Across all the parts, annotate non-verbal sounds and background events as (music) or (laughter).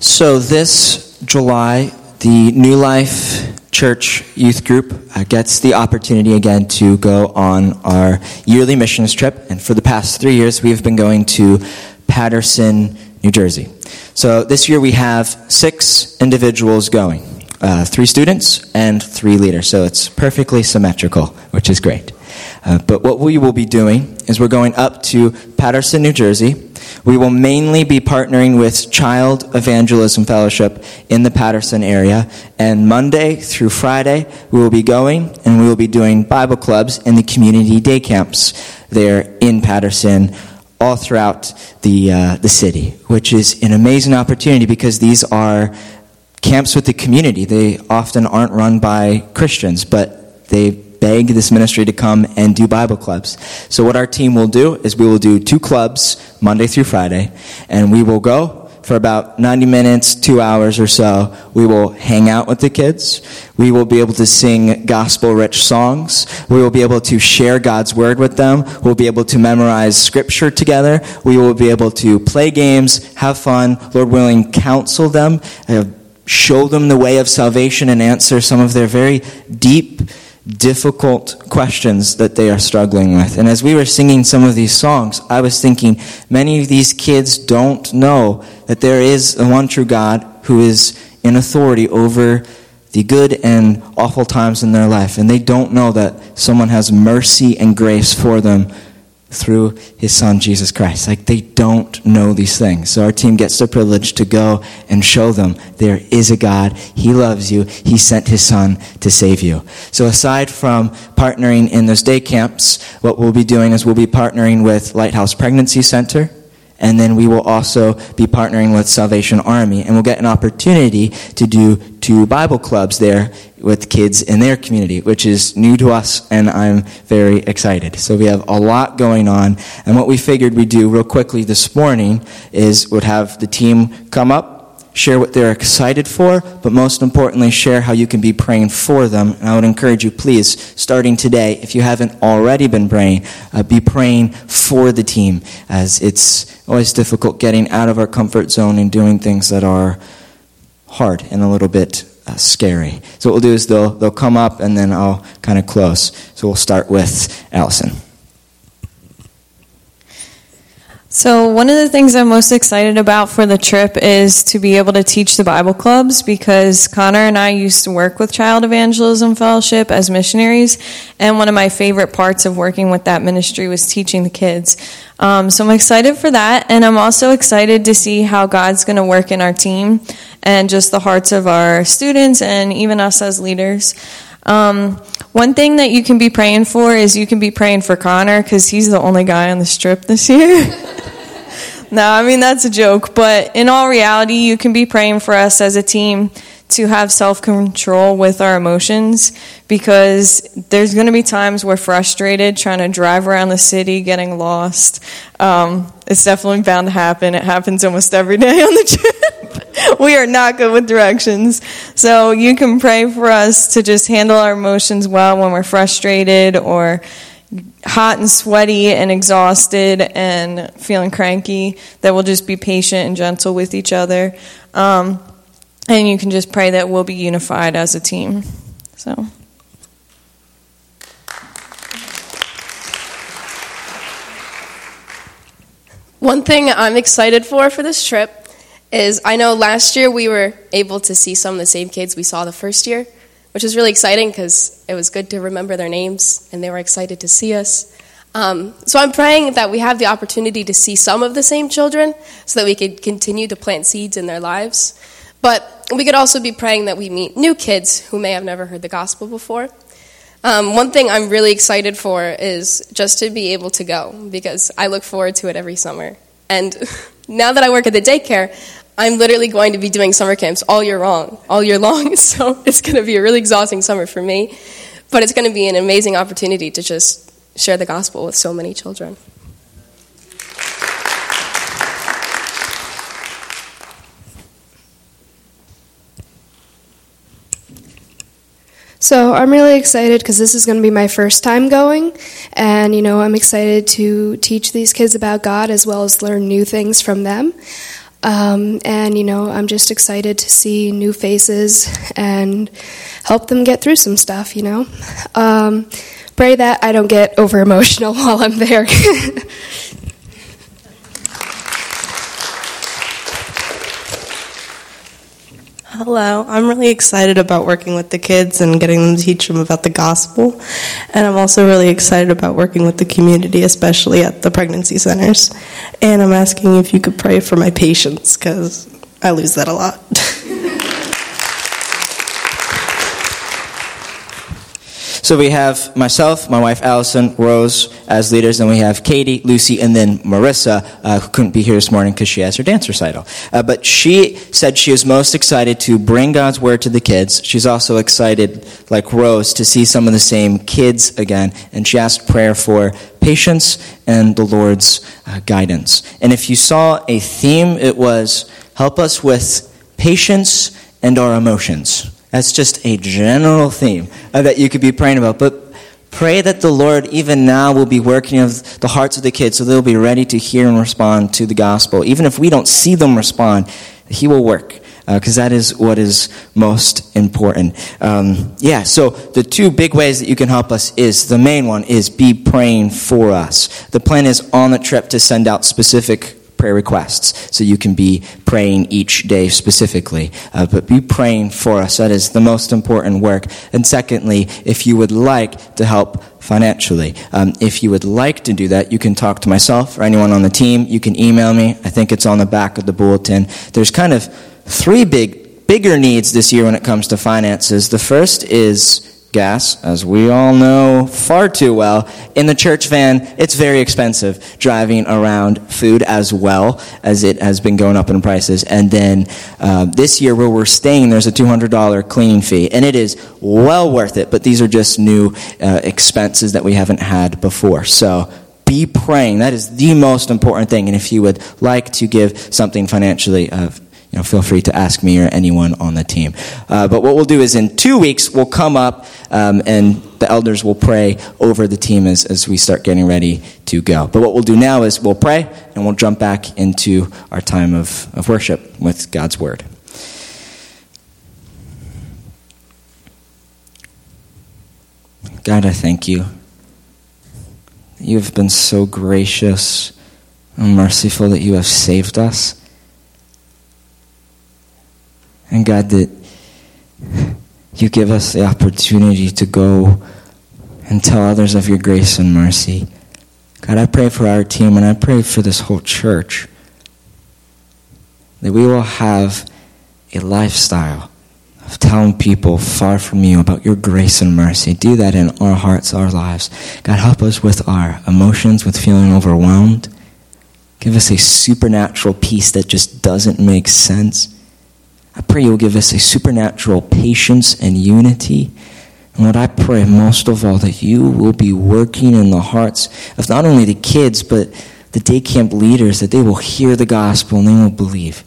So, this July, the New Life Church Youth Group uh, gets the opportunity again to go on our yearly missions trip. And for the past three years, we've been going to Paterson, New Jersey. So, this year we have six individuals going uh, three students and three leaders. So, it's perfectly symmetrical, which is great. Uh, but what we will be doing is we're going up to Paterson, New Jersey. We will mainly be partnering with Child Evangelism Fellowship in the Paterson area. And Monday through Friday, we will be going and we will be doing Bible clubs in the community day camps there in Paterson all throughout the, uh, the city, which is an amazing opportunity because these are camps with the community. They often aren't run by Christians, but they beg this ministry to come and do Bible clubs. So, what our team will do is we will do two clubs Monday through Friday, and we will go for about 90 minutes, two hours or so. We will hang out with the kids. We will be able to sing gospel rich songs. We will be able to share God's word with them. We'll be able to memorize scripture together. We will be able to play games, have fun, Lord willing, counsel them, uh, show them the way of salvation, and answer some of their very deep difficult questions that they are struggling with. And as we were singing some of these songs, I was thinking many of these kids don't know that there is a one true God who is in authority over the good and awful times in their life. And they don't know that someone has mercy and grace for them through his son Jesus Christ. Like they don't know these things. So our team gets the privilege to go and show them there is a God. He loves you. He sent his son to save you. So aside from partnering in those day camps, what we'll be doing is we'll be partnering with Lighthouse Pregnancy Center and then we will also be partnering with Salvation Army, and we'll get an opportunity to do two Bible clubs there with kids in their community, which is new to us, and I'm very excited. So we have a lot going on, and what we figured we'd do real quickly this morning is would have the team come up, share what they're excited for, but most importantly, share how you can be praying for them. And I would encourage you, please, starting today, if you haven't already been praying, uh, be praying for the team, as it's always difficult getting out of our comfort zone and doing things that are hard and a little bit Uh, scary. So what we'll do is they'll, they'll come up and then I'll kind of close. So we'll start with Allison. So, one of the things I'm most excited about for the trip is to be able to teach the Bible clubs because Connor and I used to work with Child Evangelism Fellowship as missionaries, and one of my favorite parts of working with that ministry was teaching the kids. Um, so, I'm excited for that, and I'm also excited to see how God's going to work in our team and just the hearts of our students and even us as leaders. Um, one thing that you can be praying for is you can be praying for Connor because he's the only guy on the strip this year. (laughs) no, I mean, that's a joke. But in all reality, you can be praying for us as a team to have self control with our emotions because there's going to be times we're frustrated trying to drive around the city, getting lost. Um, it's definitely bound to happen. It happens almost every day on the (laughs) trip. we are not good with directions. So you can pray for us to just handle our emotions well when we're frustrated or hot and sweaty and exhausted and feeling cranky, that we'll just be patient and gentle with each other. Um, and you can just pray that we'll be unified as a team. So. One thing I'm excited for for this trip is I know last year we were able to see some of the same kids we saw the first year, which was really exciting because it was good to remember their names and they were excited to see us. Um, so I'm praying that we have the opportunity to see some of the same children so that we could continue to plant seeds in their lives. But we could also be praying that we meet new kids who may have never heard the gospel before. Um, one thing I'm really excited for is just to be able to go because I look forward to it every summer. And (laughs) now that I work at the daycare, I'm literally going to be doing summer camps all year long, all year long. (laughs) So it's going to be a really exhausting summer for me, but it's going to be an amazing opportunity to just share the gospel with so many children. So I'm really excited because this is going to be my first time going, and you know I'm excited to teach these kids about God as well as learn new things from them. Um, and, you know, I'm just excited to see new faces and help them get through some stuff, you know. Um, pray that I don't get over emotional (laughs) while I'm there. (laughs) Hello, I'm really excited about working with the kids and getting them to teach them about the gospel. And I'm also really excited about working with the community, especially at the pregnancy centers. And I'm asking if you could pray for my patience because I lose that a lot. (laughs) So we have myself, my wife Allison, Rose as leaders, and we have Katie, Lucy, and then Marissa, uh, who couldn't be here this morning because she has her dance recital. Uh, but she said she is most excited to bring God's word to the kids. She's also excited, like Rose, to see some of the same kids again, and she asked prayer for patience and the Lord's uh, guidance. And if you saw a theme, it was help us with patience and our emotions. That's just a general theme uh, that you could be praying about. But pray that the Lord, even now, will be working of the hearts of the kids so they'll be ready to hear and respond to the gospel. Even if we don't see them respond, He will work. Because uh, that is what is most important. Um, yeah, so the two big ways that you can help us is the main one is be praying for us. The plan is on the trip to send out specific prayer requests. So you can be praying each day specifically. Uh, but be praying for us. That is the most important work. And secondly, if you would like to help financially, um, if you would like to do that, you can talk to myself or anyone on the team. You can email me. I think it's on the back of the bulletin. There's kind of three big, bigger needs this year when it comes to finances. The first is gas, as we all know far too well. In the church van, it's very expensive driving around food as well as it has been going up in prices. And then uh, this year, where we're staying, there's a $200 cleaning fee, and it is well worth it. But these are just new uh, expenses that we haven't had before. So be praying. That is the most important thing. And if you would like to give something financially, uh, you know, feel free to ask me or anyone on the team. Uh, but what we'll do is in two weeks, we'll come up um, and the elders will pray over the team as, as we start getting ready to go. But what we'll do now is we'll pray and we'll jump back into our time of, of worship with God's Word. God, I thank you. You have been so gracious and merciful that you have saved us. And God, that you give us the opportunity to go and tell others of your grace and mercy. God, I pray for our team and I pray for this whole church that we will have a lifestyle of telling people far from you about your grace and mercy. Do that in our hearts, our lives. God, help us with our emotions, with feeling overwhelmed. Give us a supernatural peace that just doesn't make sense. I pray you'll give us a supernatural patience and unity. And Lord, I pray most of all that you will be working in the hearts of not only the kids, but the day camp leaders, that they will hear the gospel and they will believe.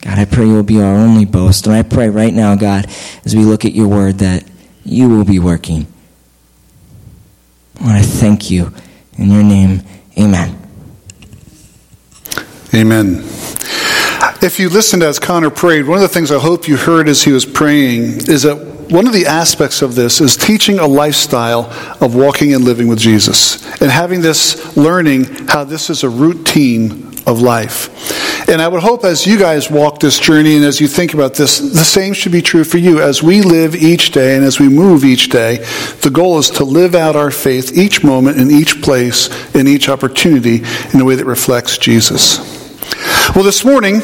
God, I pray you will be our only boast. And I pray right now, God, as we look at your word, that you will be working. Lord, I thank you. In your name, amen. Amen. If you listened as Connor prayed, one of the things I hope you heard as he was praying is that one of the aspects of this is teaching a lifestyle of walking and living with Jesus and having this learning how this is a routine of life. And I would hope as you guys walk this journey and as you think about this, the same should be true for you. As we live each day and as we move each day, the goal is to live out our faith each moment in each place, in each opportunity in a way that reflects Jesus. Well, this morning,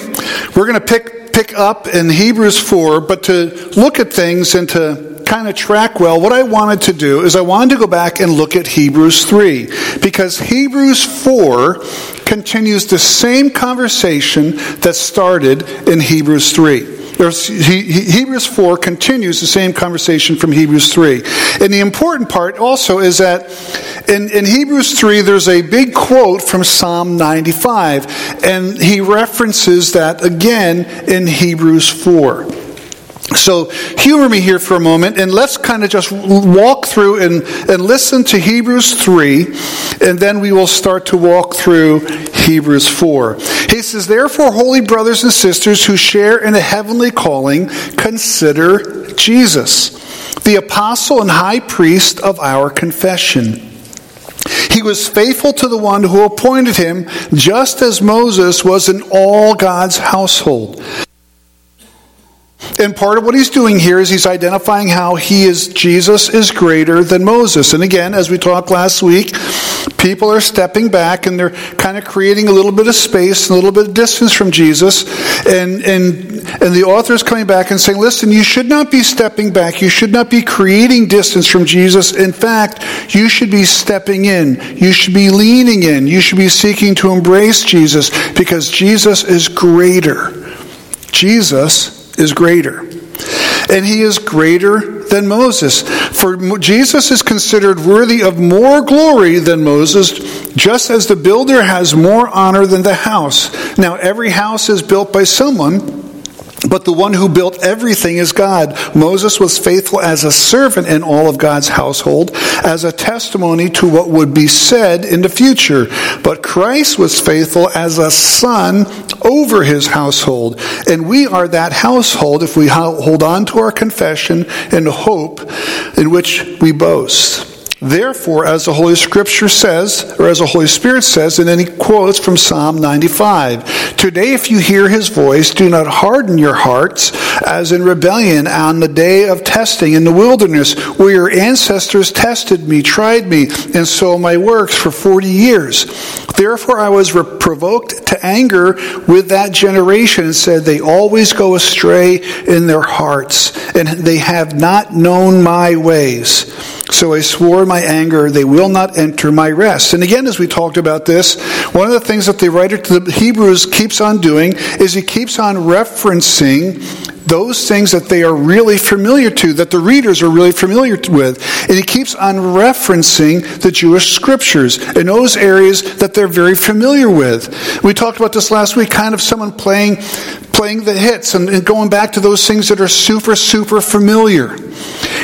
we're going to pick, pick up in Hebrews 4, but to look at things and to kind of track well, what I wanted to do is I wanted to go back and look at Hebrews 3, because Hebrews 4 continues the same conversation that started in Hebrews 3. Hebrews 4 continues the same conversation from Hebrews 3. And the important part also is that in, in Hebrews 3, there's a big quote from Psalm 95, and he references that again in Hebrews 4. So, humor me here for a moment and let's kind of just walk through and, and listen to Hebrews 3, and then we will start to walk through Hebrews 4. He says, Therefore, holy brothers and sisters who share in a heavenly calling, consider Jesus, the apostle and high priest of our confession. He was faithful to the one who appointed him, just as Moses was in all God's household. And part of what he's doing here is he's identifying how he is, Jesus is greater than Moses. And again, as we talked last week, people are stepping back and they're kind of creating a little bit of space, a little bit of distance from Jesus. And, and, and the author is coming back and saying, listen, you should not be stepping back. You should not be creating distance from Jesus. In fact, you should be stepping in. You should be leaning in. You should be seeking to embrace Jesus because Jesus is greater. Jesus is greater. And he is greater than Moses. For Jesus is considered worthy of more glory than Moses, just as the builder has more honor than the house. Now, every house is built by someone. But the one who built everything is God. Moses was faithful as a servant in all of God's household, as a testimony to what would be said in the future. But Christ was faithful as a son over his household. And we are that household if we hold on to our confession and hope in which we boast. Therefore, as the Holy Scripture says, or as the Holy Spirit says, and then he quotes from Psalm 95 Today, if you hear his voice, do not harden your hearts as in rebellion on the day of testing in the wilderness, where your ancestors tested me, tried me, and saw my works for 40 years. Therefore, I was provoked to anger with that generation and said, They always go astray in their hearts, and they have not known my ways. So I swore in my anger, they will not enter my rest. And again, as we talked about this, one of the things that the writer to the Hebrews keeps on doing is he keeps on referencing those things that they are really familiar to, that the readers are really familiar with. And he keeps on referencing the Jewish scriptures in those areas that they're very familiar with. We talked about this last week, kind of someone playing playing the hits and, and going back to those things that are super, super familiar.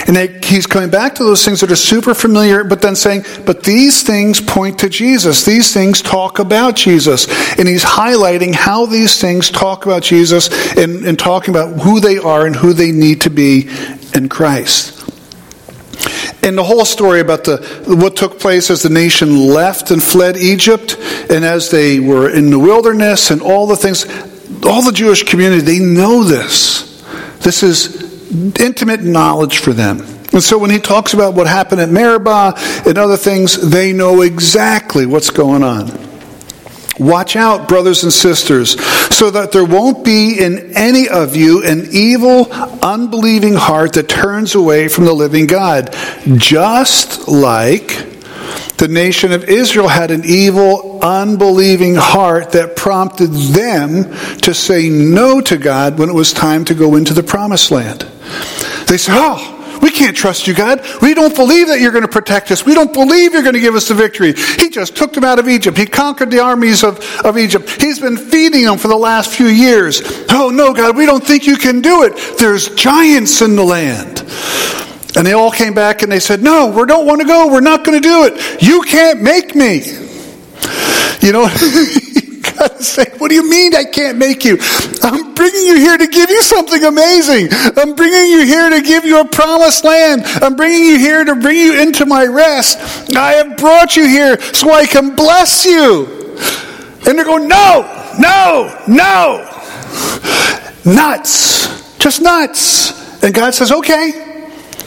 And they, he's coming back to those things that are super familiar, but then saying, but these things point to Jesus. These things talk about Jesus. And he's highlighting how these things talk about Jesus and, and talking about who they are and who they need to be in Christ. And the whole story about the what took place as the nation left and fled Egypt, and as they were in the wilderness, and all the things, all the Jewish community, they know this. This is intimate knowledge for them. And so when he talks about what happened at Meribah and other things, they know exactly what's going on. Watch out, brothers and sisters, so that there won't be in any of you an evil, unbelieving heart that turns away from the living God. Just like the nation of Israel had an evil, unbelieving heart that prompted them to say no to God when it was time to go into the promised land. They said, Oh, we can't trust you, God. We don't believe that you're going to protect us. We don't believe you're going to give us the victory. He just took them out of Egypt. He conquered the armies of, of Egypt. He's been feeding them for the last few years. Oh, no, God, we don't think you can do it. There's giants in the land. And they all came back and they said, No, we don't want to go. We're not going to do it. You can't make me. You know, (laughs) God (laughs) say, What do you mean I can't make you? I'm bringing you here to give you something amazing. I'm bringing you here to give you a promised land. I'm bringing you here to bring you into my rest. I have brought you here so I can bless you. And they're going, No, no, no. Nuts. Just nuts. And God says, Okay.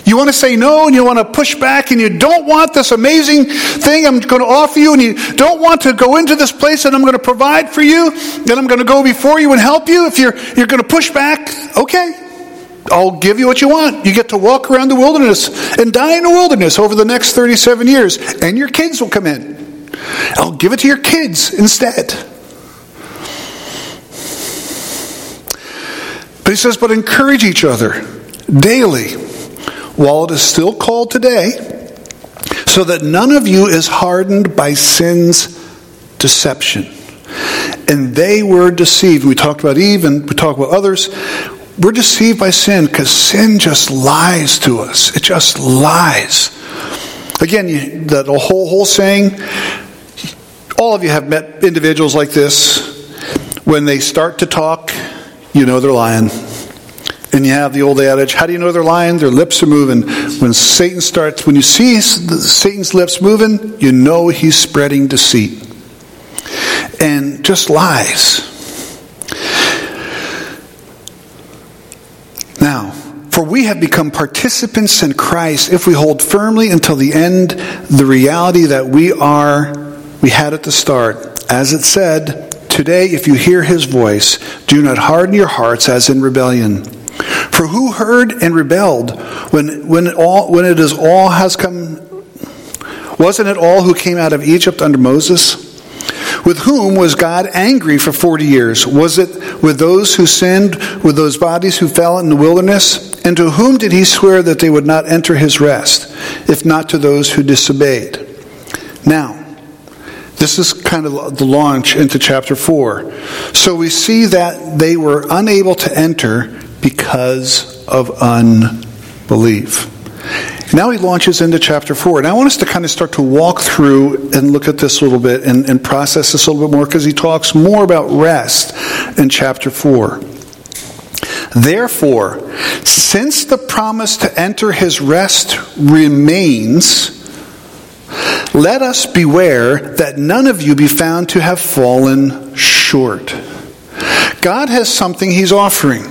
You want to say no and you want to push back and you don't want this amazing thing I'm going to offer you and you don't want to go into this place that I'm going to provide for you, that I'm going to go before you and help you. If you're, you're going to push back, okay. I'll give you what you want. You get to walk around the wilderness and die in the wilderness over the next 37 years, and your kids will come in. I'll give it to your kids instead. But he says, but encourage each other daily while it is still called today, so that none of you is hardened by sin's deception. And they were deceived. We talked about Eve and we talked about others. we're deceived by sin because sin just lies to us. It just lies. Again, the whole whole saying. All of you have met individuals like this. When they start to talk, you know they're lying. And you have the old adage, how do you know they're lying? Their lips are moving. When Satan starts, when you see Satan's lips moving, you know he's spreading deceit. And just lies. Now, for we have become participants in Christ if we hold firmly until the end the reality that we are, we had at the start. As it said, Today, if you hear his voice, do not harden your hearts as in rebellion. For who heard and rebelled when, when, all, when it is all has come? Wasn't it all who came out of Egypt under Moses? With whom was God angry for 40 years? Was it with those who sinned, with those bodies who fell in the wilderness? And to whom did he swear that they would not enter his rest, if not to those who disobeyed? Now, this is kind of the launch into chapter 4. So we see that they were unable to enter because of unbelief. Now he launches into chapter 4. And I want us to kind of start to walk through and look at this a little bit and, and process this a little bit more because he talks more about rest in chapter 4. Therefore, since the promise to enter his rest remains, let us beware that none of you be found to have fallen short. God has something he's offering.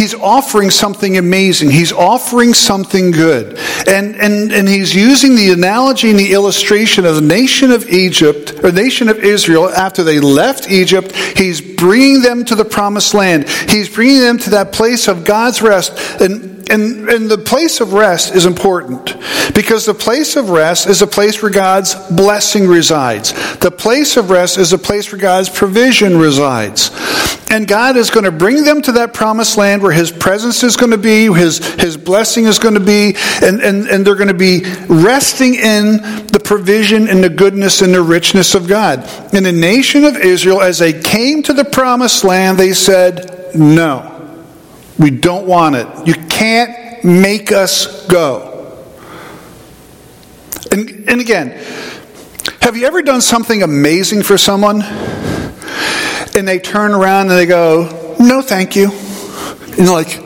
He's offering something amazing. He's offering something good. And, and, and he's using the analogy and the illustration of the nation of Egypt, or nation of Israel, after they left Egypt. He's bringing them to the promised land. He's bringing them to that place of God's rest. And and, and the place of rest is important because the place of rest is a place where God's blessing resides. The place of rest is a place where God's provision resides. And God is going to bring them to that promised land where His presence is going to be, His, His blessing is going to be, and, and, and they're going to be resting in the provision and the goodness and the richness of God. In the nation of Israel, as they came to the promised land, they said, No. We don't want it. You can't make us go. And, and again, have you ever done something amazing for someone and they turn around and they go, No, thank you? And you're like,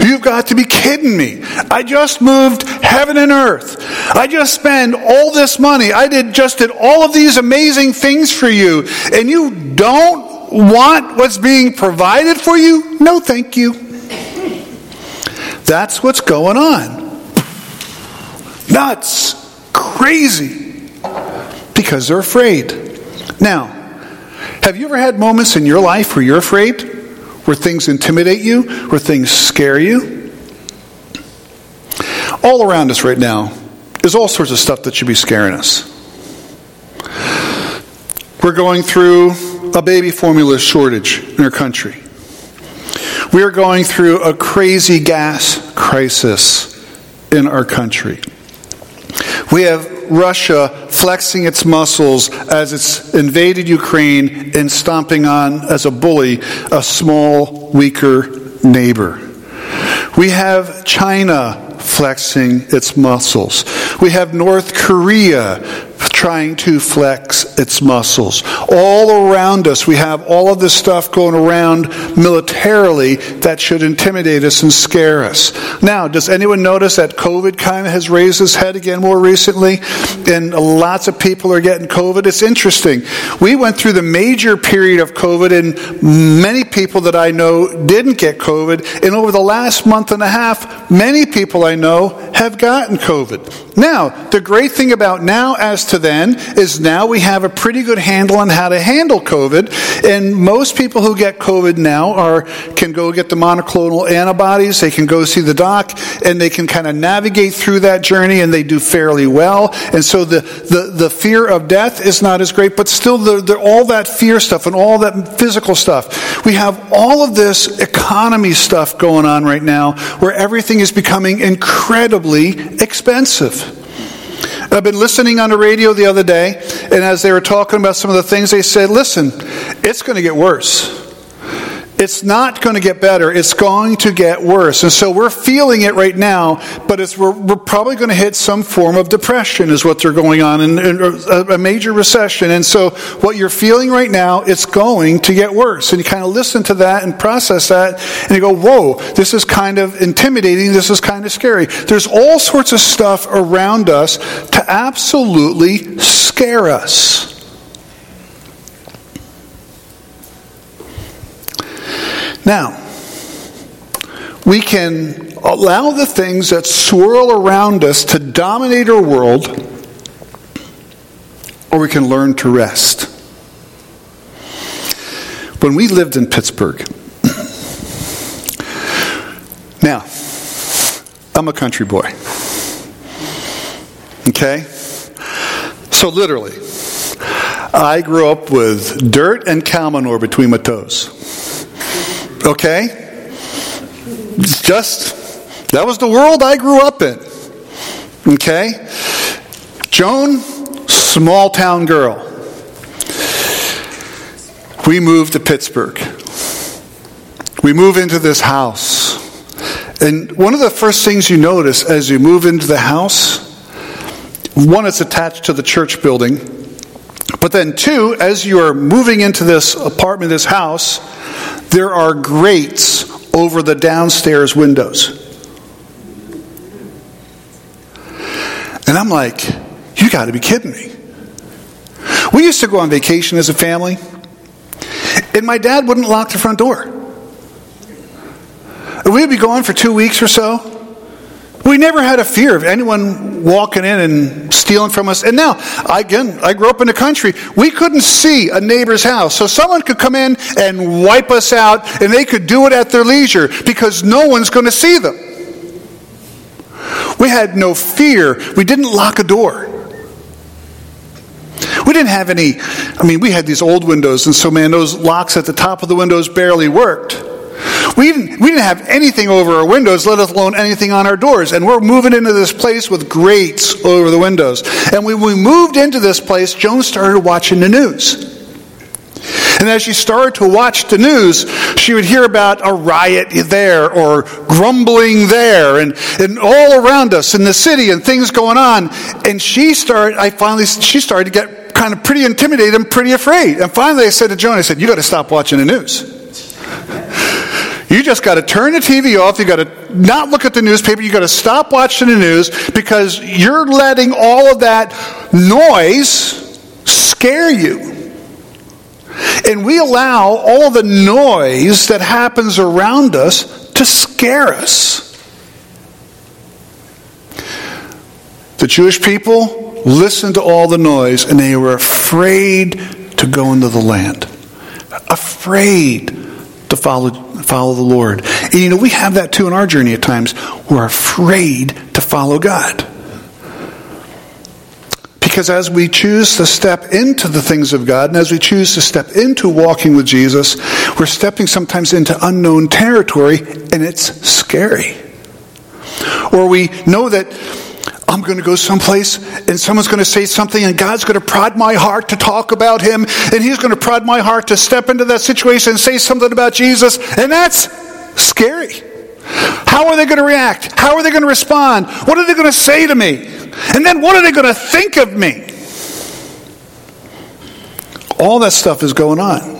You've got to be kidding me. I just moved heaven and earth. I just spent all this money. I did just did all of these amazing things for you. And you don't want what's being provided for you? No, thank you. That's what's going on. Nuts. Crazy. Because they're afraid. Now, have you ever had moments in your life where you're afraid? Where things intimidate you? Where things scare you? All around us right now is all sorts of stuff that should be scaring us. We're going through a baby formula shortage in our country. We are going through a crazy gas crisis in our country. We have Russia flexing its muscles as it's invaded Ukraine and stomping on, as a bully, a small, weaker neighbor. We have China flexing its muscles. We have North Korea trying to flex its muscles. All around us, we have all of this stuff going around militarily that should intimidate us and scare us. Now, does anyone notice that COVID kind of has raised its head again more recently? And lots of people are getting COVID. It's interesting. We went through the major period of COVID, and many people that I know didn't get COVID. And over the last month and a half, many people I know have gotten COVID. Now, the great thing about now as to then is now we have a pretty good handle on how to handle COVID. And most people who get COVID now are can go get the monoclonal antibodies. They can go see the doc, and they can kind of navigate through that journey, and they do fairly well. And so the the, the fear of death is not as great, but still, the, the, all that fear stuff and all that physical stuff. We have all of this economy stuff going on right now, where everything is becoming incredibly expensive. I've been listening on the radio the other day, and as they were talking about some of the things, they said, listen, it's going to get worse. It's not going to get better. It's going to get worse. And so we're feeling it right now, but it's, we're, we're probably going to hit some form of depression is what they're going on and, a, a major recession. And so what you're feeling right now, it's going to get worse. And you kind of listen to that and process that and you go, whoa, this is kind of intimidating. This is kind of scary. There's all sorts of stuff around us to absolutely scare us. Now, we can allow the things that swirl around us to dominate our world, or we can learn to rest. When we lived in Pittsburgh, (clears throat) now, I'm a country boy. Okay? So, literally, I grew up with dirt and cow manure between my toes. Okay? Just, that was the world I grew up in. Okay? Joan, small town girl. We moved to Pittsburgh. We move into this house. And one of the first things you notice as you move into the house, one, it's attached to the church building. But then, two, as you are moving into this apartment, this house, there are grates over the downstairs windows. And I'm like, you got to be kidding me. We used to go on vacation as a family, and my dad wouldn't lock the front door. We'd be gone for two weeks or so. We never had a fear of anyone walking in and stealing from us. And now, again, I grew up in the country. We couldn't see a neighbor's house. So someone could come in and wipe us out, and they could do it at their leisure because no one's going to see them. We had no fear. We didn't lock a door. We didn't have any, I mean, we had these old windows, and so, man, those locks at the top of the windows barely worked. We didn't, we didn't have anything over our windows, let alone anything on our doors. And we're moving into this place with grates over the windows. And when we moved into this place, Joan started watching the news. And as she started to watch the news, she would hear about a riot there or grumbling there and, and all around us in the city and things going on. And she started, I finally, she started to get kind of pretty intimidated and pretty afraid. And finally I said to Joan, I said, you got to stop watching the news. You just got to turn the TV off. You got to not look at the newspaper. You got to stop watching the news because you're letting all of that noise scare you. And we allow all the noise that happens around us to scare us. The Jewish people listened to all the noise and they were afraid to go into the land. Afraid to follow, follow the Lord. And you know, we have that too in our journey at times. We're afraid to follow God. Because as we choose to step into the things of God and as we choose to step into walking with Jesus, we're stepping sometimes into unknown territory and it's scary. Or we know that I'm going to go someplace and someone's going to say something and God's going to prod my heart to talk about him and he's going to prod my heart to step into that situation and say something about Jesus and that's scary. How are they going to react? How are they going to respond? What are they going to say to me? And then what are they going to think of me? All that stuff is going on.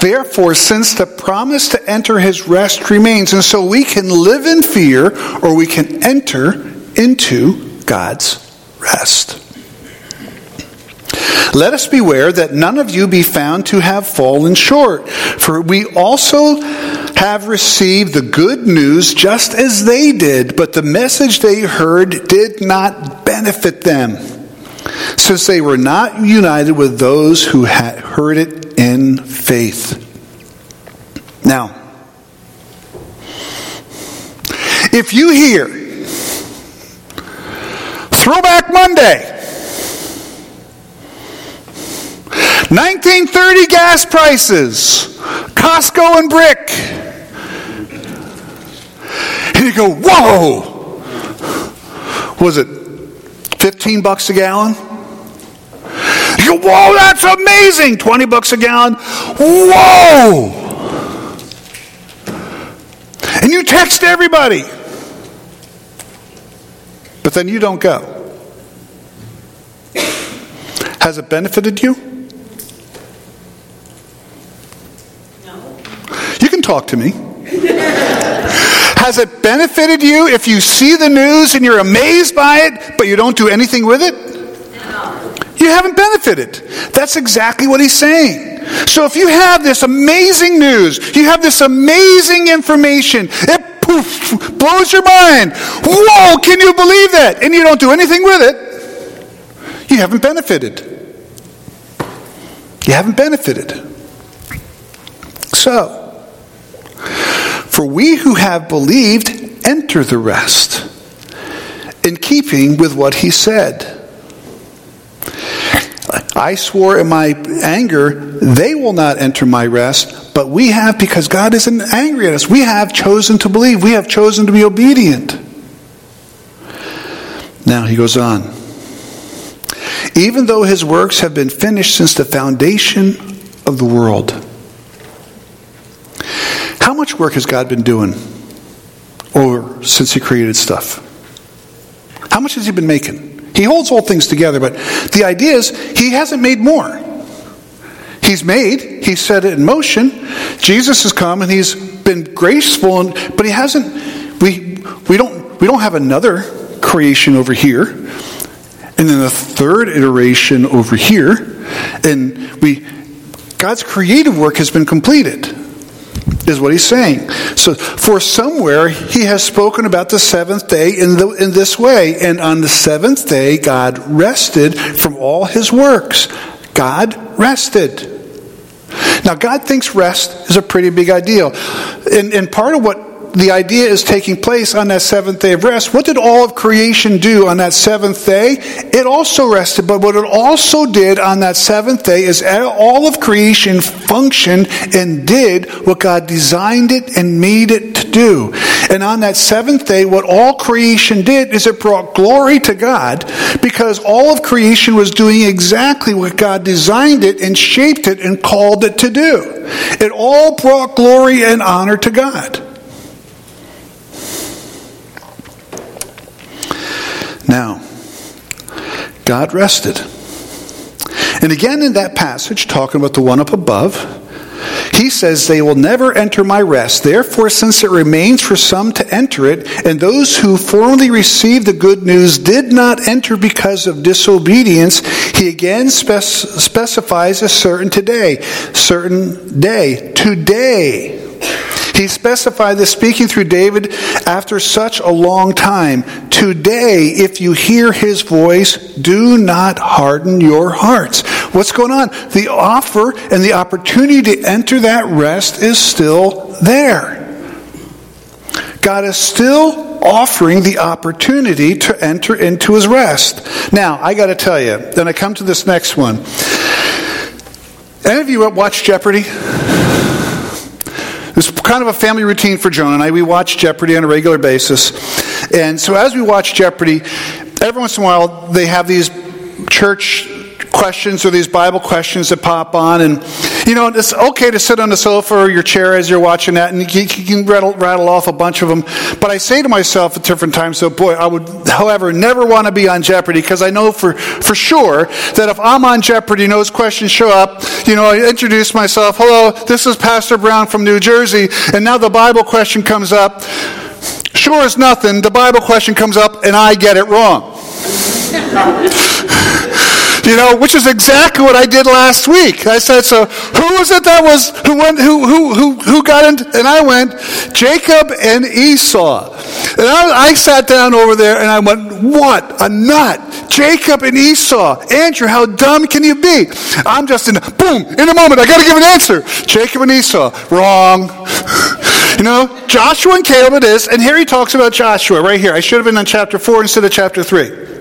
Therefore, since the promise to enter his rest remains, and so we can live in fear or we can enter into God's rest. Let us beware that none of you be found to have fallen short, for we also have received the good news just as they did, but the message they heard did not benefit them, since they were not united with those who had heard it in faith. Now, if you hear Throwback Monday, 1930 gas prices, Costco and brick, and you go, whoa! Was it 15 bucks a gallon? You go, whoa, that's amazing. 20 bucks a gallon. Whoa. And you text everybody. But then you don't go. Has it benefited you? No. You can talk to me. (laughs) Has it benefited you if you see the news and you're amazed by it, but you don't do anything with it? No. You haven't benefited. That's exactly what he's saying. So if you have this amazing news, you have this amazing information, it poof, blows your mind. Whoa, can you believe that? And you don't do anything with it, you haven't benefited. You haven't benefited. So, for we who have believed enter the rest, in keeping with what he said. I swore in my anger, they will not enter my rest, but we have, because God isn't angry at us, we have chosen to believe, we have chosen to be obedient. Now he goes on. Even though his works have been finished since the foundation of the world. How much work has God been doing or since He created stuff? How much has He been making? He holds all things together, but the idea is He hasn't made more. He's made, He set it in motion. Jesus has come and He's been graceful, and, but He hasn't. We we don't we don't have another creation over here, and then a third iteration over here, and we God's creative work has been completed is what he's saying. So, for somewhere he has spoken about the seventh day in, the, in this way. And on the seventh day, God rested from all his works. God rested. Now, God thinks rest is a pretty big idea. And, and part of what the idea is taking place on that seventh day of rest. What did all of creation do on that seventh day? It also rested, but what it also did on that seventh day is all of creation functioned and did what God designed it and made it to do. And on that seventh day, what all creation did is it brought glory to God because all of creation was doing exactly what God designed it and shaped it and called it to do. It all brought glory and honor to God. Now, God rested. And again in that passage, talking about the one up above, he says, They will never enter my rest. Therefore, since it remains for some to enter it, and those who formerly received the good news did not enter because of disobedience, he again spec- specifies a certain today. Certain day. Today. He specified this speaking through David after such a long time. Today, if you hear his voice, do not harden your hearts. What's going on? The offer and the opportunity to enter that rest is still there. God is still offering the opportunity to enter into his rest. Now, I got to tell you, then I come to this next one. Any of you watch Jeopardy? It's kind of a family routine for Joan and I. We watch Jeopardy on a regular basis. And so as we watch Jeopardy, every once in a while they have these church questions or these Bible questions that pop on. And, you know, it's okay to sit on the sofa or your chair as you're watching that, and you, can rattle, rattle off a bunch of them. But I say to myself at different times, so boy, I would, however, never want to be on Jeopardy because I know for, for sure that if I'm on Jeopardy and those questions show up, you know, I introduce myself, hello, this is Pastor Brown from New Jersey, and now the Bible question comes up. Sure as nothing, the Bible question comes up and I get it wrong. (laughs) you know, which is exactly what I did last week. I said, so who was it that was, who went, who, who, who, who got in? And I went, Jacob and Esau. And I, I sat down over there and I went, what a nut. Jacob and Esau. Andrew, how dumb can you be? I'm just in, boom, in a moment, I got to give an answer. Jacob and Esau. Wrong. You know, Joshua and Caleb it is, and here he talks about Joshua right here. I should have been on chapter 4 instead of chapter 3.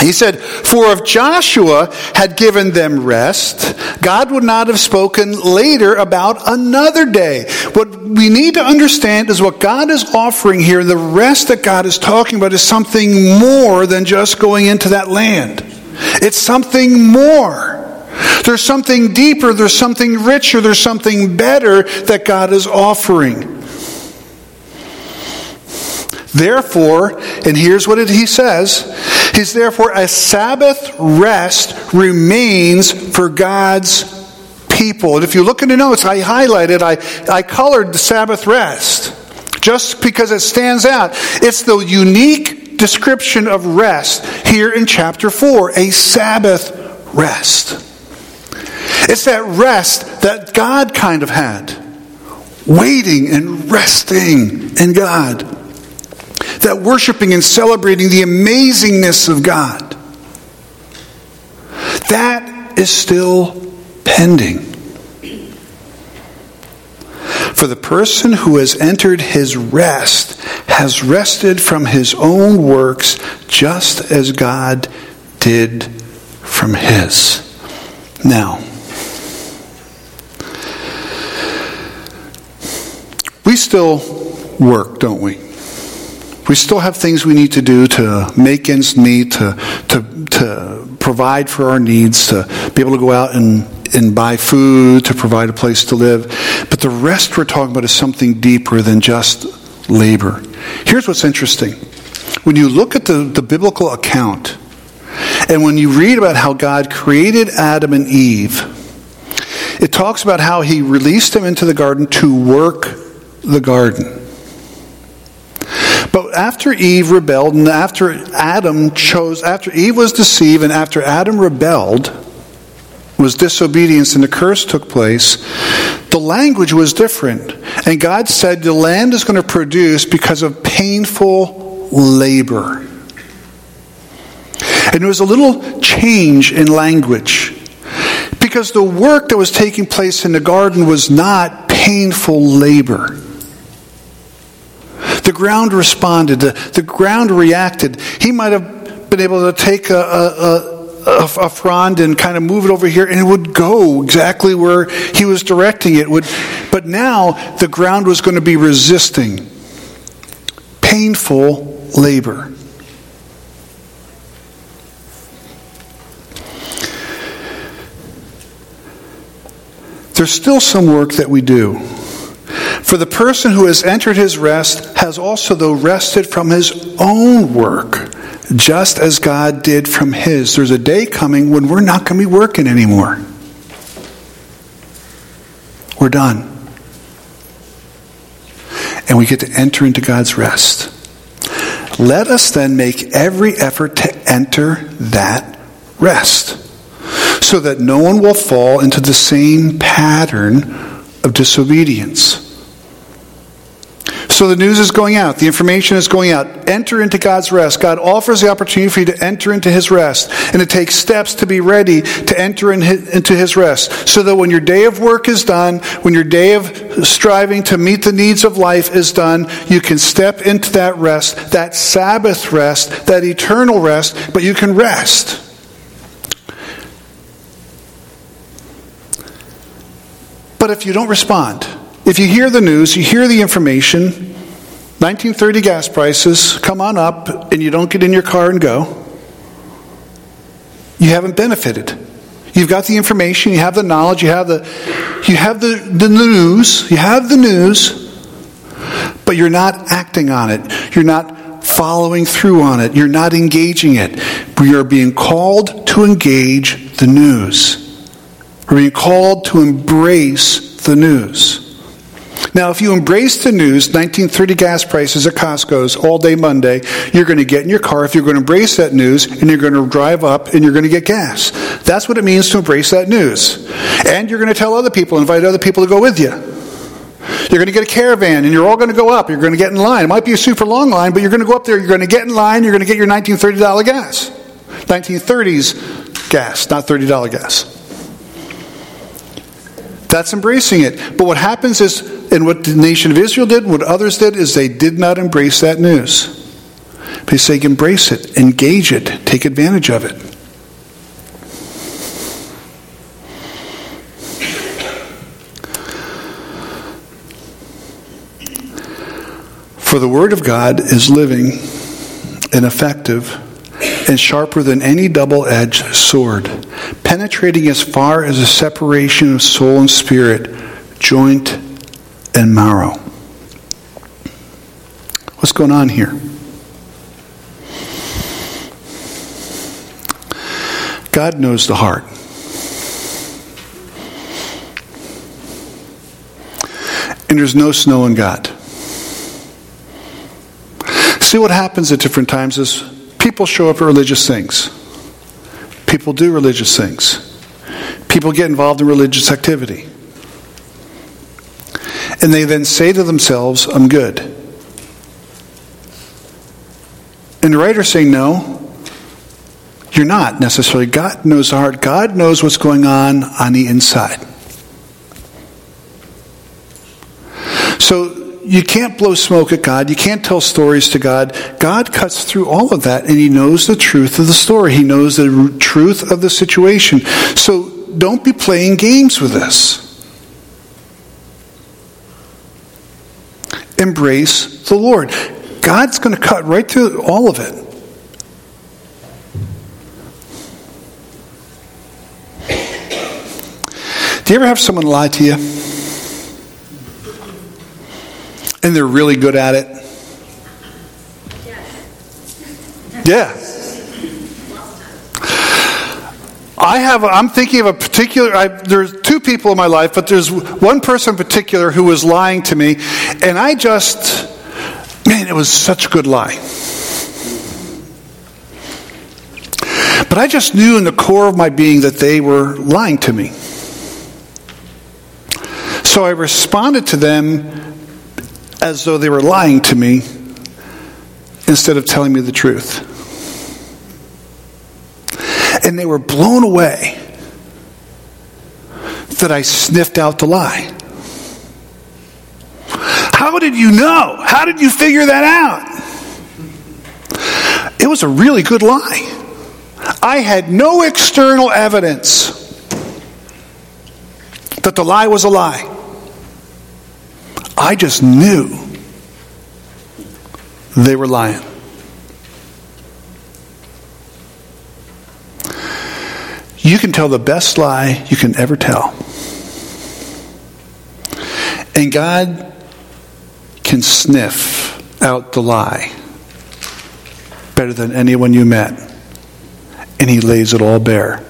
He said, For if Joshua had given them rest, God would not have spoken later about another day. What we need to understand is what God is offering here, the rest that God is talking about, is something more than just going into that land. It's something more. There's something deeper, there's something richer, there's something better that God is offering. Therefore, and here's what it, he says He's therefore a Sabbath rest remains for God's people. And if you look in the notes, I highlighted, I, I colored the Sabbath rest just because it stands out. It's the unique description of rest here in chapter 4 a Sabbath rest. It's that rest that God kind of had, waiting and resting in God, that worshiping and celebrating the amazingness of God. That is still pending. For the person who has entered his rest has rested from his own works just as God did from his. Now, we still work, don't we? We still have things we need to do to make ends meet, to, to, to provide for our needs, to be able to go out and, and buy food, to provide a place to live. But the rest we're talking about is something deeper than just labor. Here's what's interesting. When you look at the, the biblical account, and when you read about how God created Adam and Eve, it talks about how he released them into the garden to work the garden. After Eve rebelled, and after Adam chose, after Eve was deceived, and after Adam rebelled, was disobedience, and the curse took place, the language was different. And God said the land is going to produce because of painful labor. And there was a little change in language. Because the work that was taking place in the garden was not painful labor. The ground responded, the, the ground reacted. He might have been able to take a, a, a, a frond and kind of move it over here, and it would go exactly where he was directing it. Would, but now the ground was going to be resisting painful labor. There's still some work that we do. For the person who has entered his rest has also, though, rested from his own work, just as God did from his. There's a day coming when we're not going to be working anymore. We're done. And we get to enter into God's rest. Let us then make every effort to enter that rest so that no one will fall into the same pattern of disobedience. So the news is going out, the information is going out. Enter into God's rest. God offers the opportunity for you to enter into His rest, and it takes steps to be ready to enter in his, into His rest. So that when your day of work is done, when your day of striving to meet the needs of life is done, you can step into that rest, that Sabbath rest, that eternal rest, but you can rest. But if you don't respond, if you hear the news, you hear the information, 1930 gas prices come on up, and you don't get in your car and go, you haven't benefited. You've got the information, you have the knowledge, you have the you have the, the news, you have the news, but you're not acting on it. You're not following through on it. You're not engaging it. We are being called to engage the news. We're being called to embrace the news. Now, if you embrace the news, 1930 gas prices at Costco's all day Monday, you're going to get in your car if you're going to embrace that news and you're going to drive up and you're going to get gas. That's what it means to embrace that news. And you're going to tell other people, invite other people to go with you. You're going to get a caravan and you're all going to go up. You're going to get in line. It might be a super long line, but you're going to go up there. You're going to get in line. You're going to get your $1930 gas. 1930s gas, not $30 gas. That's embracing it. But what happens is, and what the nation of Israel did, what others did, is they did not embrace that news. They say, embrace it, engage it, take advantage of it. For the Word of God is living and effective and sharper than any double edged sword, penetrating as far as the separation of soul and spirit, joint and marrow. What's going on here? God knows the heart. And there's no snow in God. See what happens at different times is people show up at religious things. People do religious things. People get involved in religious activity. And they then say to themselves, I'm good. And the writer's saying, No, you're not necessarily. God knows the heart. God knows what's going on on the inside. So you can't blow smoke at God. You can't tell stories to God. God cuts through all of that and He knows the truth of the story. He knows the truth of the situation. So don't be playing games with this. Embrace the Lord. God's going to cut right through all of it. Do you ever have someone lie to you? And they're really good at it? Yeah. I have, I'm thinking of a particular, I, there's two people in my life, but there's one person in particular who was lying to me, and I just, man, it was such a good lie. But I just knew in the core of my being that they were lying to me. So I responded to them as though they were lying to me instead of telling me the truth. And they were blown away that I sniffed out the lie. How did you know? How did you figure that out? It was a really good lie. I had no external evidence that the lie was a lie. I just knew they were lying. You can tell the best lie you can ever tell. And God can sniff out the lie better than anyone you met. And He lays it all bare.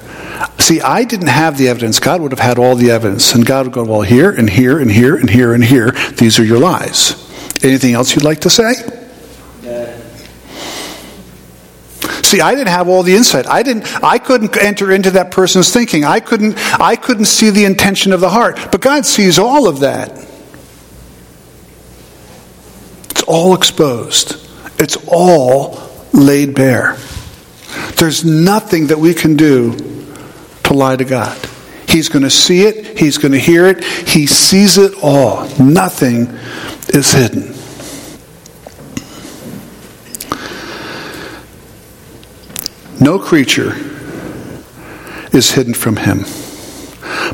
See, I didn't have the evidence. God would have had all the evidence. And God would go, well, here and here and here and here and here, these are your lies. Anything else you'd like to say? See, I didn't have all the insight. I didn't I couldn't enter into that person's thinking. I couldn't I couldn't see the intention of the heart. But God sees all of that. It's all exposed. It's all laid bare. There's nothing that we can do to lie to God. He's going to see it, he's going to hear it, he sees it all. Nothing is hidden. No creature is hidden from him,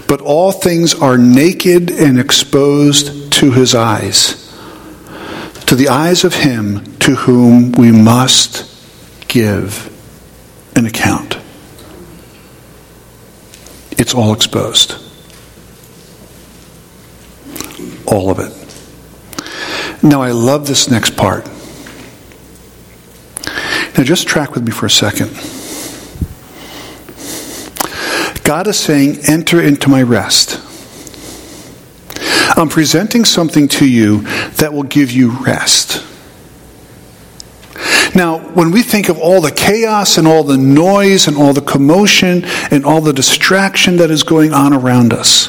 but all things are naked and exposed to his eyes, to the eyes of him to whom we must give an account it's all exposed. All of it. Now, I love this next part. Now, just track with me for a second. God is saying, Enter into my rest. I'm presenting something to you that will give you rest. Now, when we think of all the chaos and all the noise and all the commotion and all the distraction that is going on around us,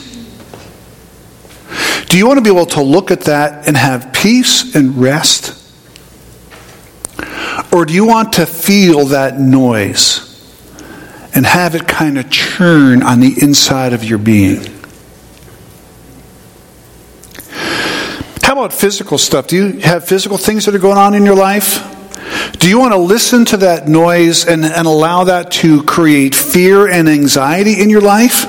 do you want to be able to look at that and have peace and rest? Or do you want to feel that noise and have it kind of churn on the inside of your being? How about physical stuff? Do you have physical things that are going on in your life? Do you want to listen to that noise and, and allow that to create fear and anxiety in your life?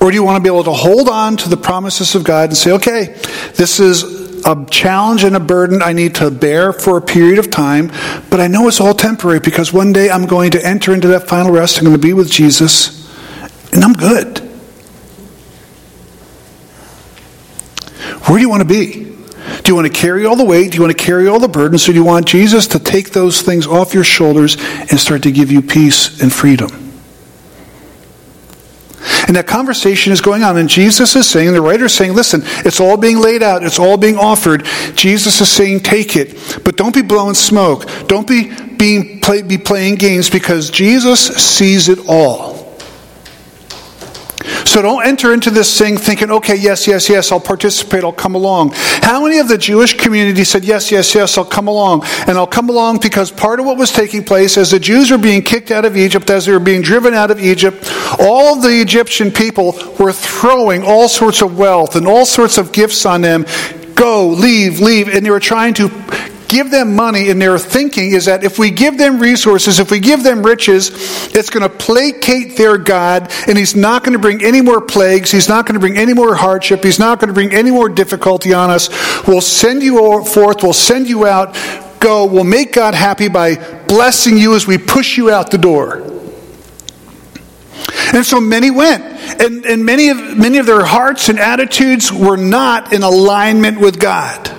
Or do you want to be able to hold on to the promises of God and say, okay, this is a challenge and a burden I need to bear for a period of time, but I know it's all temporary because one day I'm going to enter into that final rest. I'm going to be with Jesus, and I'm good. Where do you want to be? Do you want to carry all the weight? Do you want to carry all the burdens? Or do you want Jesus to take those things off your shoulders and start to give you peace and freedom? And that conversation is going on, and Jesus is saying, the writer is saying, listen, it's all being laid out, it's all being offered. Jesus is saying, take it, but don't be blowing smoke. Don't be being play, be playing games because Jesus sees it all. So don't enter into this thing thinking, okay, yes, yes, yes, I'll participate, I'll come along. How many of the Jewish community said, yes, yes, yes, I'll come along? And I'll come along because part of what was taking place as the Jews were being kicked out of Egypt, as they were being driven out of Egypt, all of the Egyptian people were throwing all sorts of wealth and all sorts of gifts on them. Go, leave, leave. And they were trying to give them money, and their thinking is that if we give them resources, if we give them riches, it's going to placate their God, and He's not going to bring any more plagues. He's not going to bring any more hardship. He's not going to bring any more difficulty on us. We'll send you forth. We'll send you out. Go. We'll make God happy by blessing you as we push you out the door. And so many went. And, and many, of, many of their hearts and attitudes were not in alignment with God.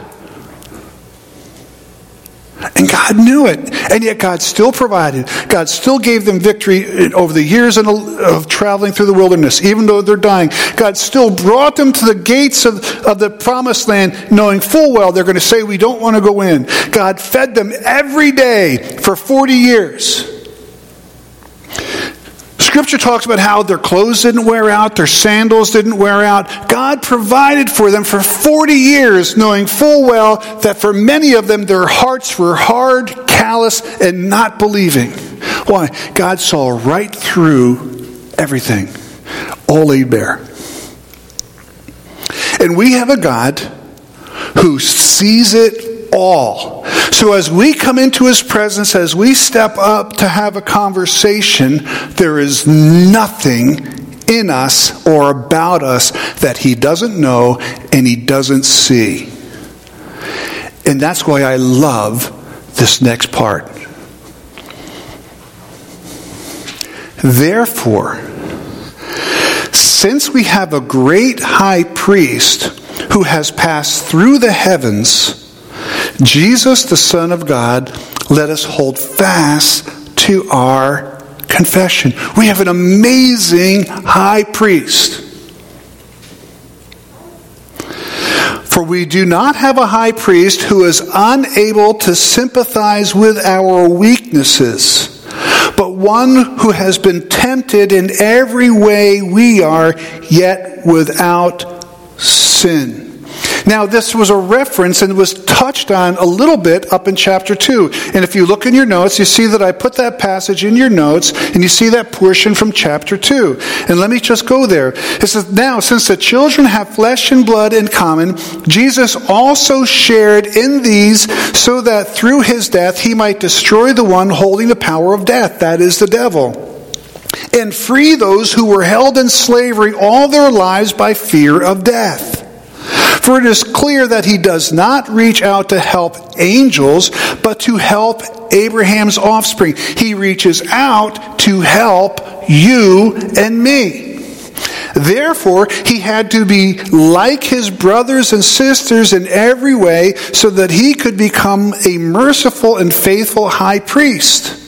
And God knew it. And yet God still provided. God still gave them victory over the years uh, of traveling through the wilderness, even though they're dying. God still brought them to the gates of, of the promised land, knowing full well they're going to say, We don't want to go in. God fed them every day for 40 years. Scripture talks about how their clothes didn't wear out, their sandals didn't wear out. God provided for them for 40 years, knowing full well that for many of them their hearts were hard, callous, and not believing. Why? God saw right through everything, all laid bare. And we have a God who sees it all. So as we come into his presence, as we step up to have a conversation, there is nothing in us or about us that he doesn't know and he doesn't see. And that's why I love this next part. Therefore, since we have a great high priest who has passed through the heavens, Jesus, the Son of God, let us hold fast to our confession. We have an amazing high priest. For we do not have a high priest who is unable to sympathize with our weaknesses, but one who has been tempted in every way we are, yet without sin. Now, this was a reference and was touched on a little bit up in chapter 2. And if you look in your notes, you see that I put that passage in your notes, and you see that portion from chapter 2. And let me just go there. It says, Now, since the children have flesh and blood in common, Jesus also shared in these so that through his death he might destroy the one holding the power of death, that is, the devil and free those who were held in slavery all their lives by fear of death. For it is clear that he does not reach out to help angels, but to help Abraham's offspring. He reaches out to help you and me. Therefore, he had to be like his brothers and sisters in every way so that he could become a merciful and faithful high priest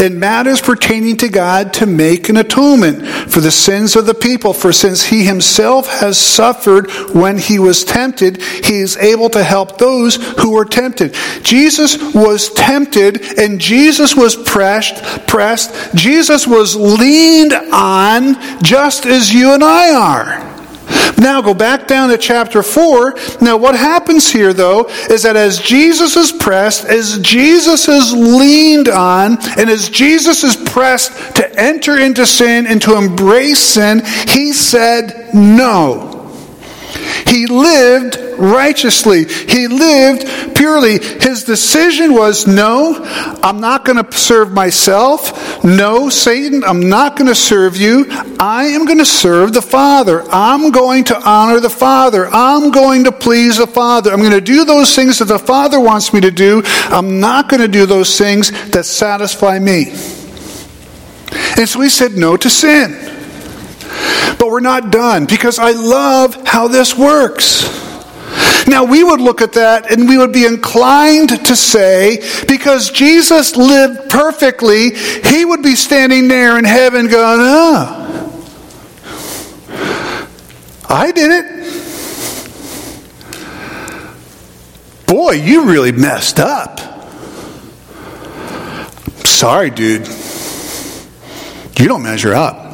in matters pertaining to God to make an atonement for the sins of the people. For since he himself has suffered when he was tempted, he is able to help those who were tempted. Jesus was tempted and Jesus was pressed, pressed. Jesus was leaned on just as you and I are. Now go back down to chapter 4. Now, what happens here, though, is that as Jesus is pressed, as Jesus is leaned on, and as Jesus is pressed to enter into sin and to embrace sin, he said no. He lived righteously. He lived purely. His decision was no, I'm not going to serve myself. No, Satan, I'm not going to serve you. I am going to serve the Father. I'm going to honor the Father. I'm going to please the Father. I'm going to do those things that the Father wants me to do. I'm not going to do those things that satisfy me. And so he said no to sin. But we're not done because I love how this works. Now, we would look at that and we would be inclined to say, because Jesus lived perfectly, he would be standing there in heaven going, ah, I did it. Boy, you really messed up. Sorry, dude. You don't measure up.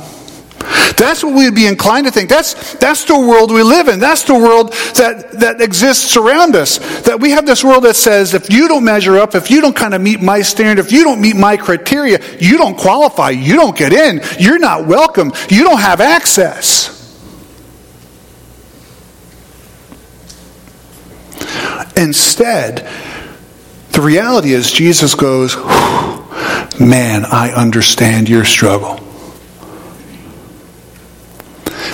That's what we'd be inclined to think. That's, that's the world we live in. That's the world that, that exists around us. That we have this world that says if you don't measure up, if you don't kind of meet my standard, if you don't meet my criteria, you don't qualify. You don't get in. You're not welcome. You don't have access. Instead, the reality is Jesus goes, Man, I understand your struggle.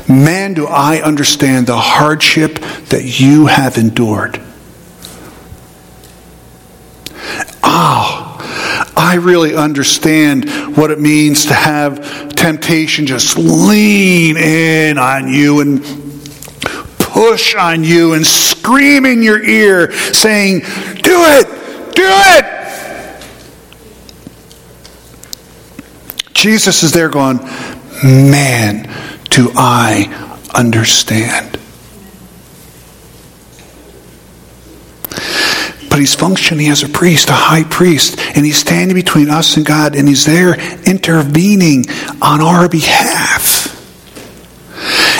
Man, do I understand the hardship that you have endured. Oh, I really understand what it means to have temptation just lean in on you and push on you and scream in your ear saying, Do it! Do it! Jesus is there going, Man, do I understand? But he's functioning as a priest, a high priest, and he's standing between us and God, and he's there intervening on our behalf.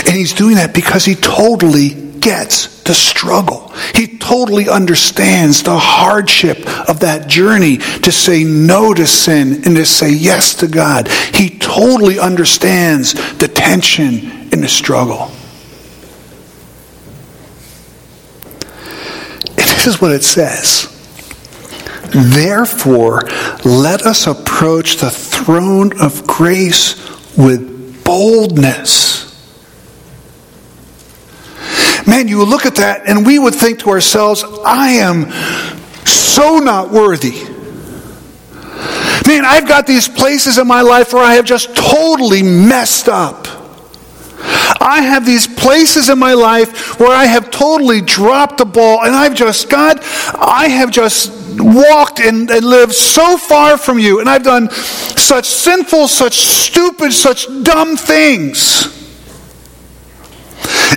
And he's doing that because he totally gets the struggle. He totally understands the hardship of that journey to say no to sin and to say yes to God. He totally understands the tension in the struggle. And this is what it says. Therefore, let us approach the throne of grace with boldness Man, you look at that and we would think to ourselves, I am so not worthy. Man, I've got these places in my life where I have just totally messed up. I have these places in my life where I have totally dropped the ball, and I've just, God, I have just walked and, and, lived so far from you, and I've done such sinful, such stupid, such dumb things.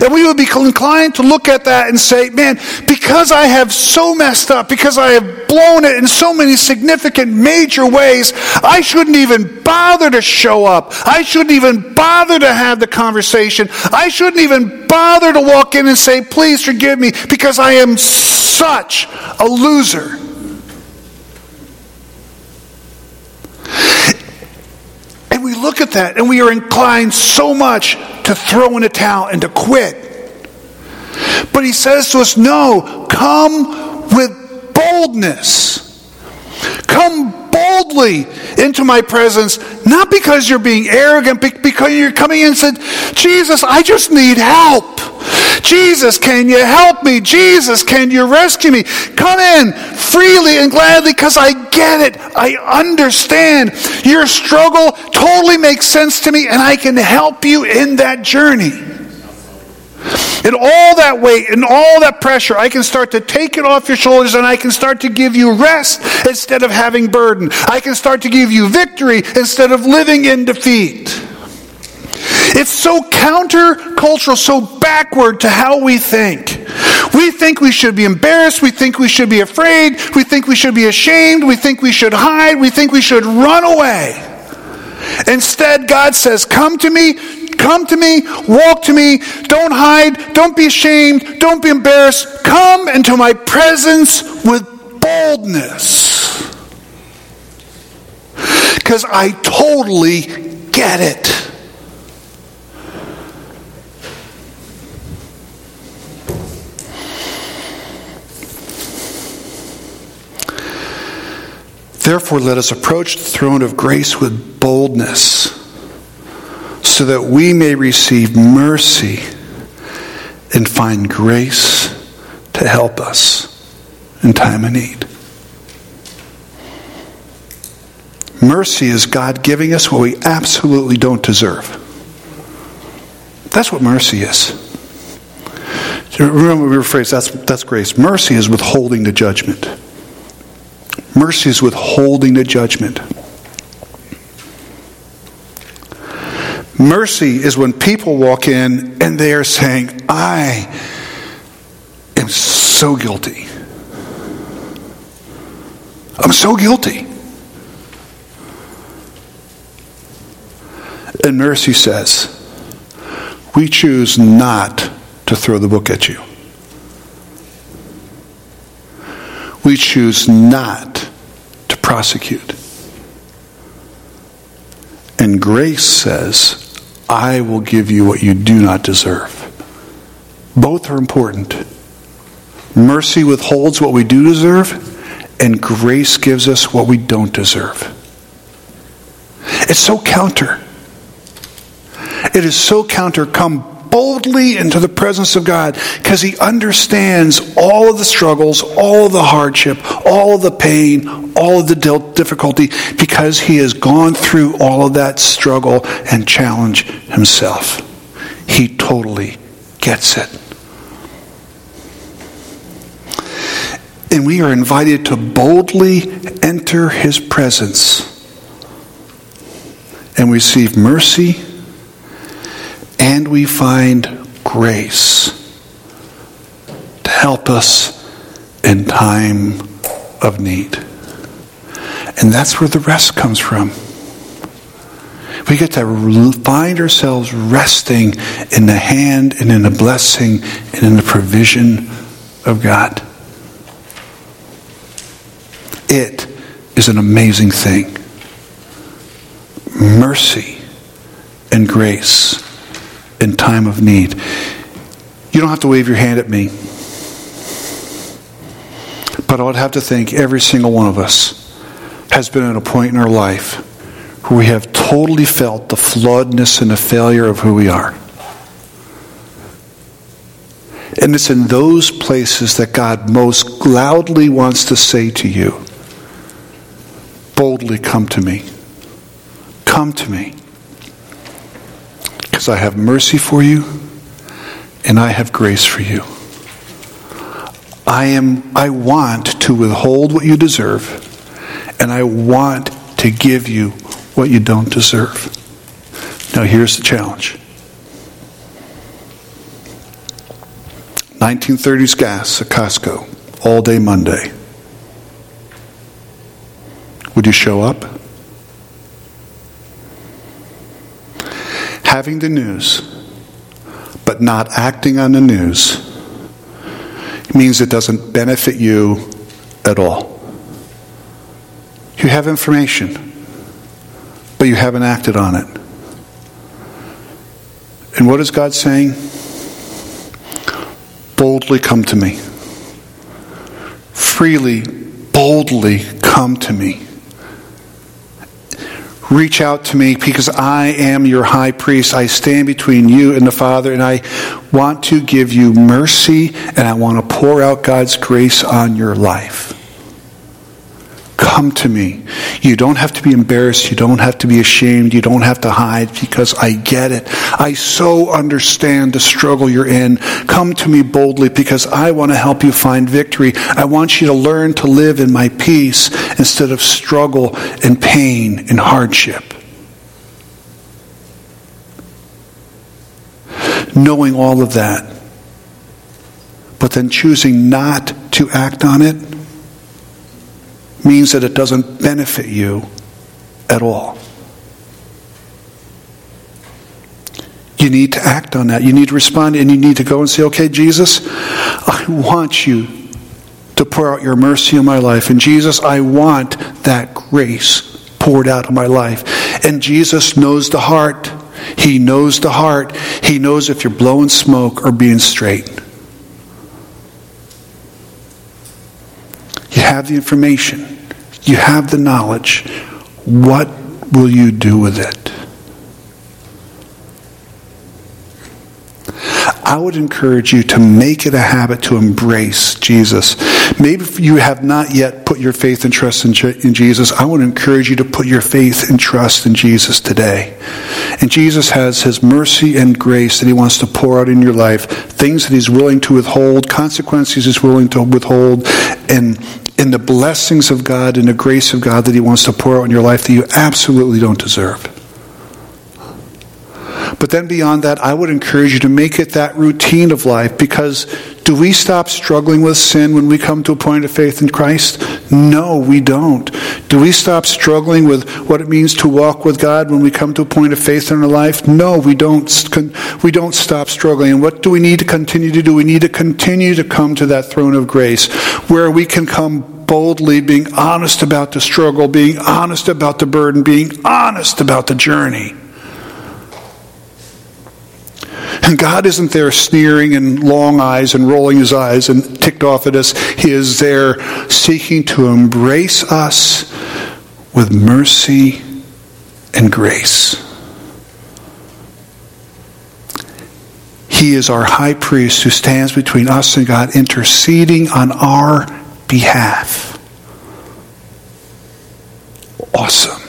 And we would be inclined to look at that and say, man, because I have so messed up, because I have blown it in so many significant major ways, I shouldn't even bother to show up. I shouldn't even bother to have the conversation. I shouldn't even bother to walk in and say, please forgive me, because I am such a loser. And we look at that and we are inclined so much to throw in a towel and to quit. But he says to us, no, come with boldness. Come boldly into my presence, not because you're being arrogant, but because you're coming in and said, Jesus, I just need help. Jesus, can you help me? Jesus, can you rescue me? Come in freely and gladly because I get it. I understand. Your struggle totally makes sense to me, and I can help you in that journey. And all that weight and all that pressure, I can start to take it off your shoulders and I can start to give you rest instead of having burden. I can start to give you victory instead of living in defeat. It's so countercultural, so backward to how we think. We think we should be embarrassed. We think we should be afraid. We think we should be ashamed. We think we should hide. We think we should run away. Instead, God says, Come to me, come to me, walk to me, don't hide, don't be ashamed, don't be embarrassed. Come into my presence with boldness. Because I totally get it. Therefore, let us approach the throne of grace with boldness, so that we may receive mercy and find grace to help us in time of need. Mercy is God giving us what we absolutely don't deserve. That's what mercy is. Remember, we rephrase that's, that's grace. Mercy is withholding the judgment. Mercy is withholding the judgment. Mercy is when people walk in and they are saying, I am so guilty. I'm so guilty. And mercy says, we choose not to throw the book at you. We choose not prosecute. And grace says, I will give you what you do not deserve. Both are important. Mercy withholds what we do deserve, and grace gives us what we don't deserve. It's so counter. It is so counter. Come boldly into the presence of God because he understands all of the struggles, all of the hardship, all of the pain, all of the difficulty because he has gone through all of that struggle and challenge himself. He totally gets it. And we are invited to boldly enter his presence and receive mercy and we find grace to help us in time of need. And that's where the rest comes from. We get to find ourselves resting in the hand and in the blessing and in the provision of God. It is an amazing thing. Mercy and grace in time of need. You don't have to wave your hand at me. But I would have to think every single one of us has been at a point in our life where we have totally felt the flawedness and the failure of who we are. And it's in those places that God most loudly wants to say to you, boldly come to me. Come to me because I have mercy for you and I have grace for you. I am I want to withhold what you deserve and I want to give you what you don't deserve. Now here's the challenge. 1930s gas at Costco, all day Monday. Would you show up? Having the news but not acting on the news means it doesn't benefit you at all. You have information, but you haven't acted on it. And what is God saying? Boldly come to me. Freely, boldly come to me reach out to me because I am your high priest. I stand between you and the Father, and I want to give you mercy and I want to pour out God's grace on your life. Come to me. You don't have to be embarrassed. You don't have to be ashamed. You don't have to hide because I get it. I so understand the struggle you're in. Come to me boldly because I want to help you find victory. I want you to learn to live in my peace instead of struggle and pain and hardship. Knowing all of that, but then choosing not to act on it means that it doesn't benefit you at all. You need to act on that. You need to respond and you need to go and say, okay, Jesus, I want you to pour out your mercy in my life. And Jesus, I want that grace poured out in my life. And Jesus knows the heart. He knows the heart. He knows if you're blowing smoke or being straight. You have the information. You have the knowledge. What will you do with it? I would encourage you to make it a habit to embrace Jesus. Maybe you have not yet put your faith and trust in, in Jesus, I would encourage you to put your faith and trust in Jesus today. And Jesus has his mercy and grace that he wants to pour out in your life, things that he's willing to withhold, consequences he's willing to withhold, and in the blessings of God and the grace of God that he wants to pour out in your life that you absolutely don't deserve. But then beyond that, I would encourage you to make it that routine of life because do we stop struggling with sin when we come to a point of faith in Christ? No, we don't. Do we stop struggling with what it means to walk with God when we come to a point of faith in our life? No, we don't. We don't stop struggling. And what do we need to continue to do? We need to continue to come to that throne of grace where we can come boldly, being honest about the struggle, being honest about the burden, being honest about the journey. And God isn't there sneering and long eyes and rolling his eyes and ticked off at us. He is there seeking to embrace us with mercy and grace. He is our high priest who stands between us and God, interceding on our behalf. Awesome.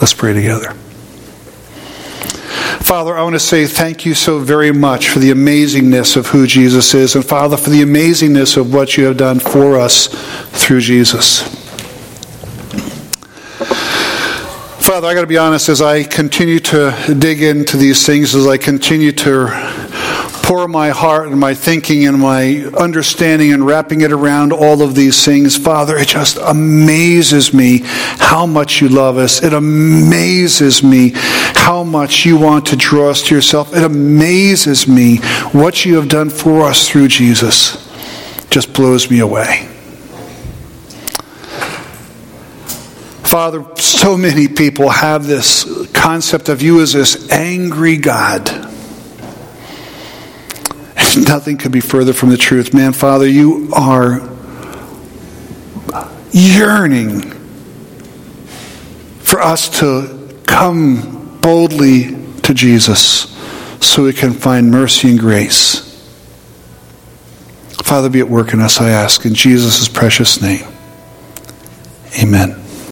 Let's pray together. Father, I want to say thank you so very much for the amazingness of who Jesus is, and Father, for the amazingness of what you have done for us through Jesus. Father, I got to be honest, as I continue to dig into these things, as I continue to pour my heart and my thinking and my understanding and wrapping it around all of these things, Father, it just amazes me how much you love us. It amazes me how much you want to draw us to yourself. It amazes me what you have done for us through Jesus. Just blows me away. Father, so many people have this concept of you as this angry God. Nothing could be further from the truth. Man, Father, you are yearning for us to come boldly to Jesus so we can find mercy and grace. Father, be at work in us, I ask, in Jesus' precious name. Amen.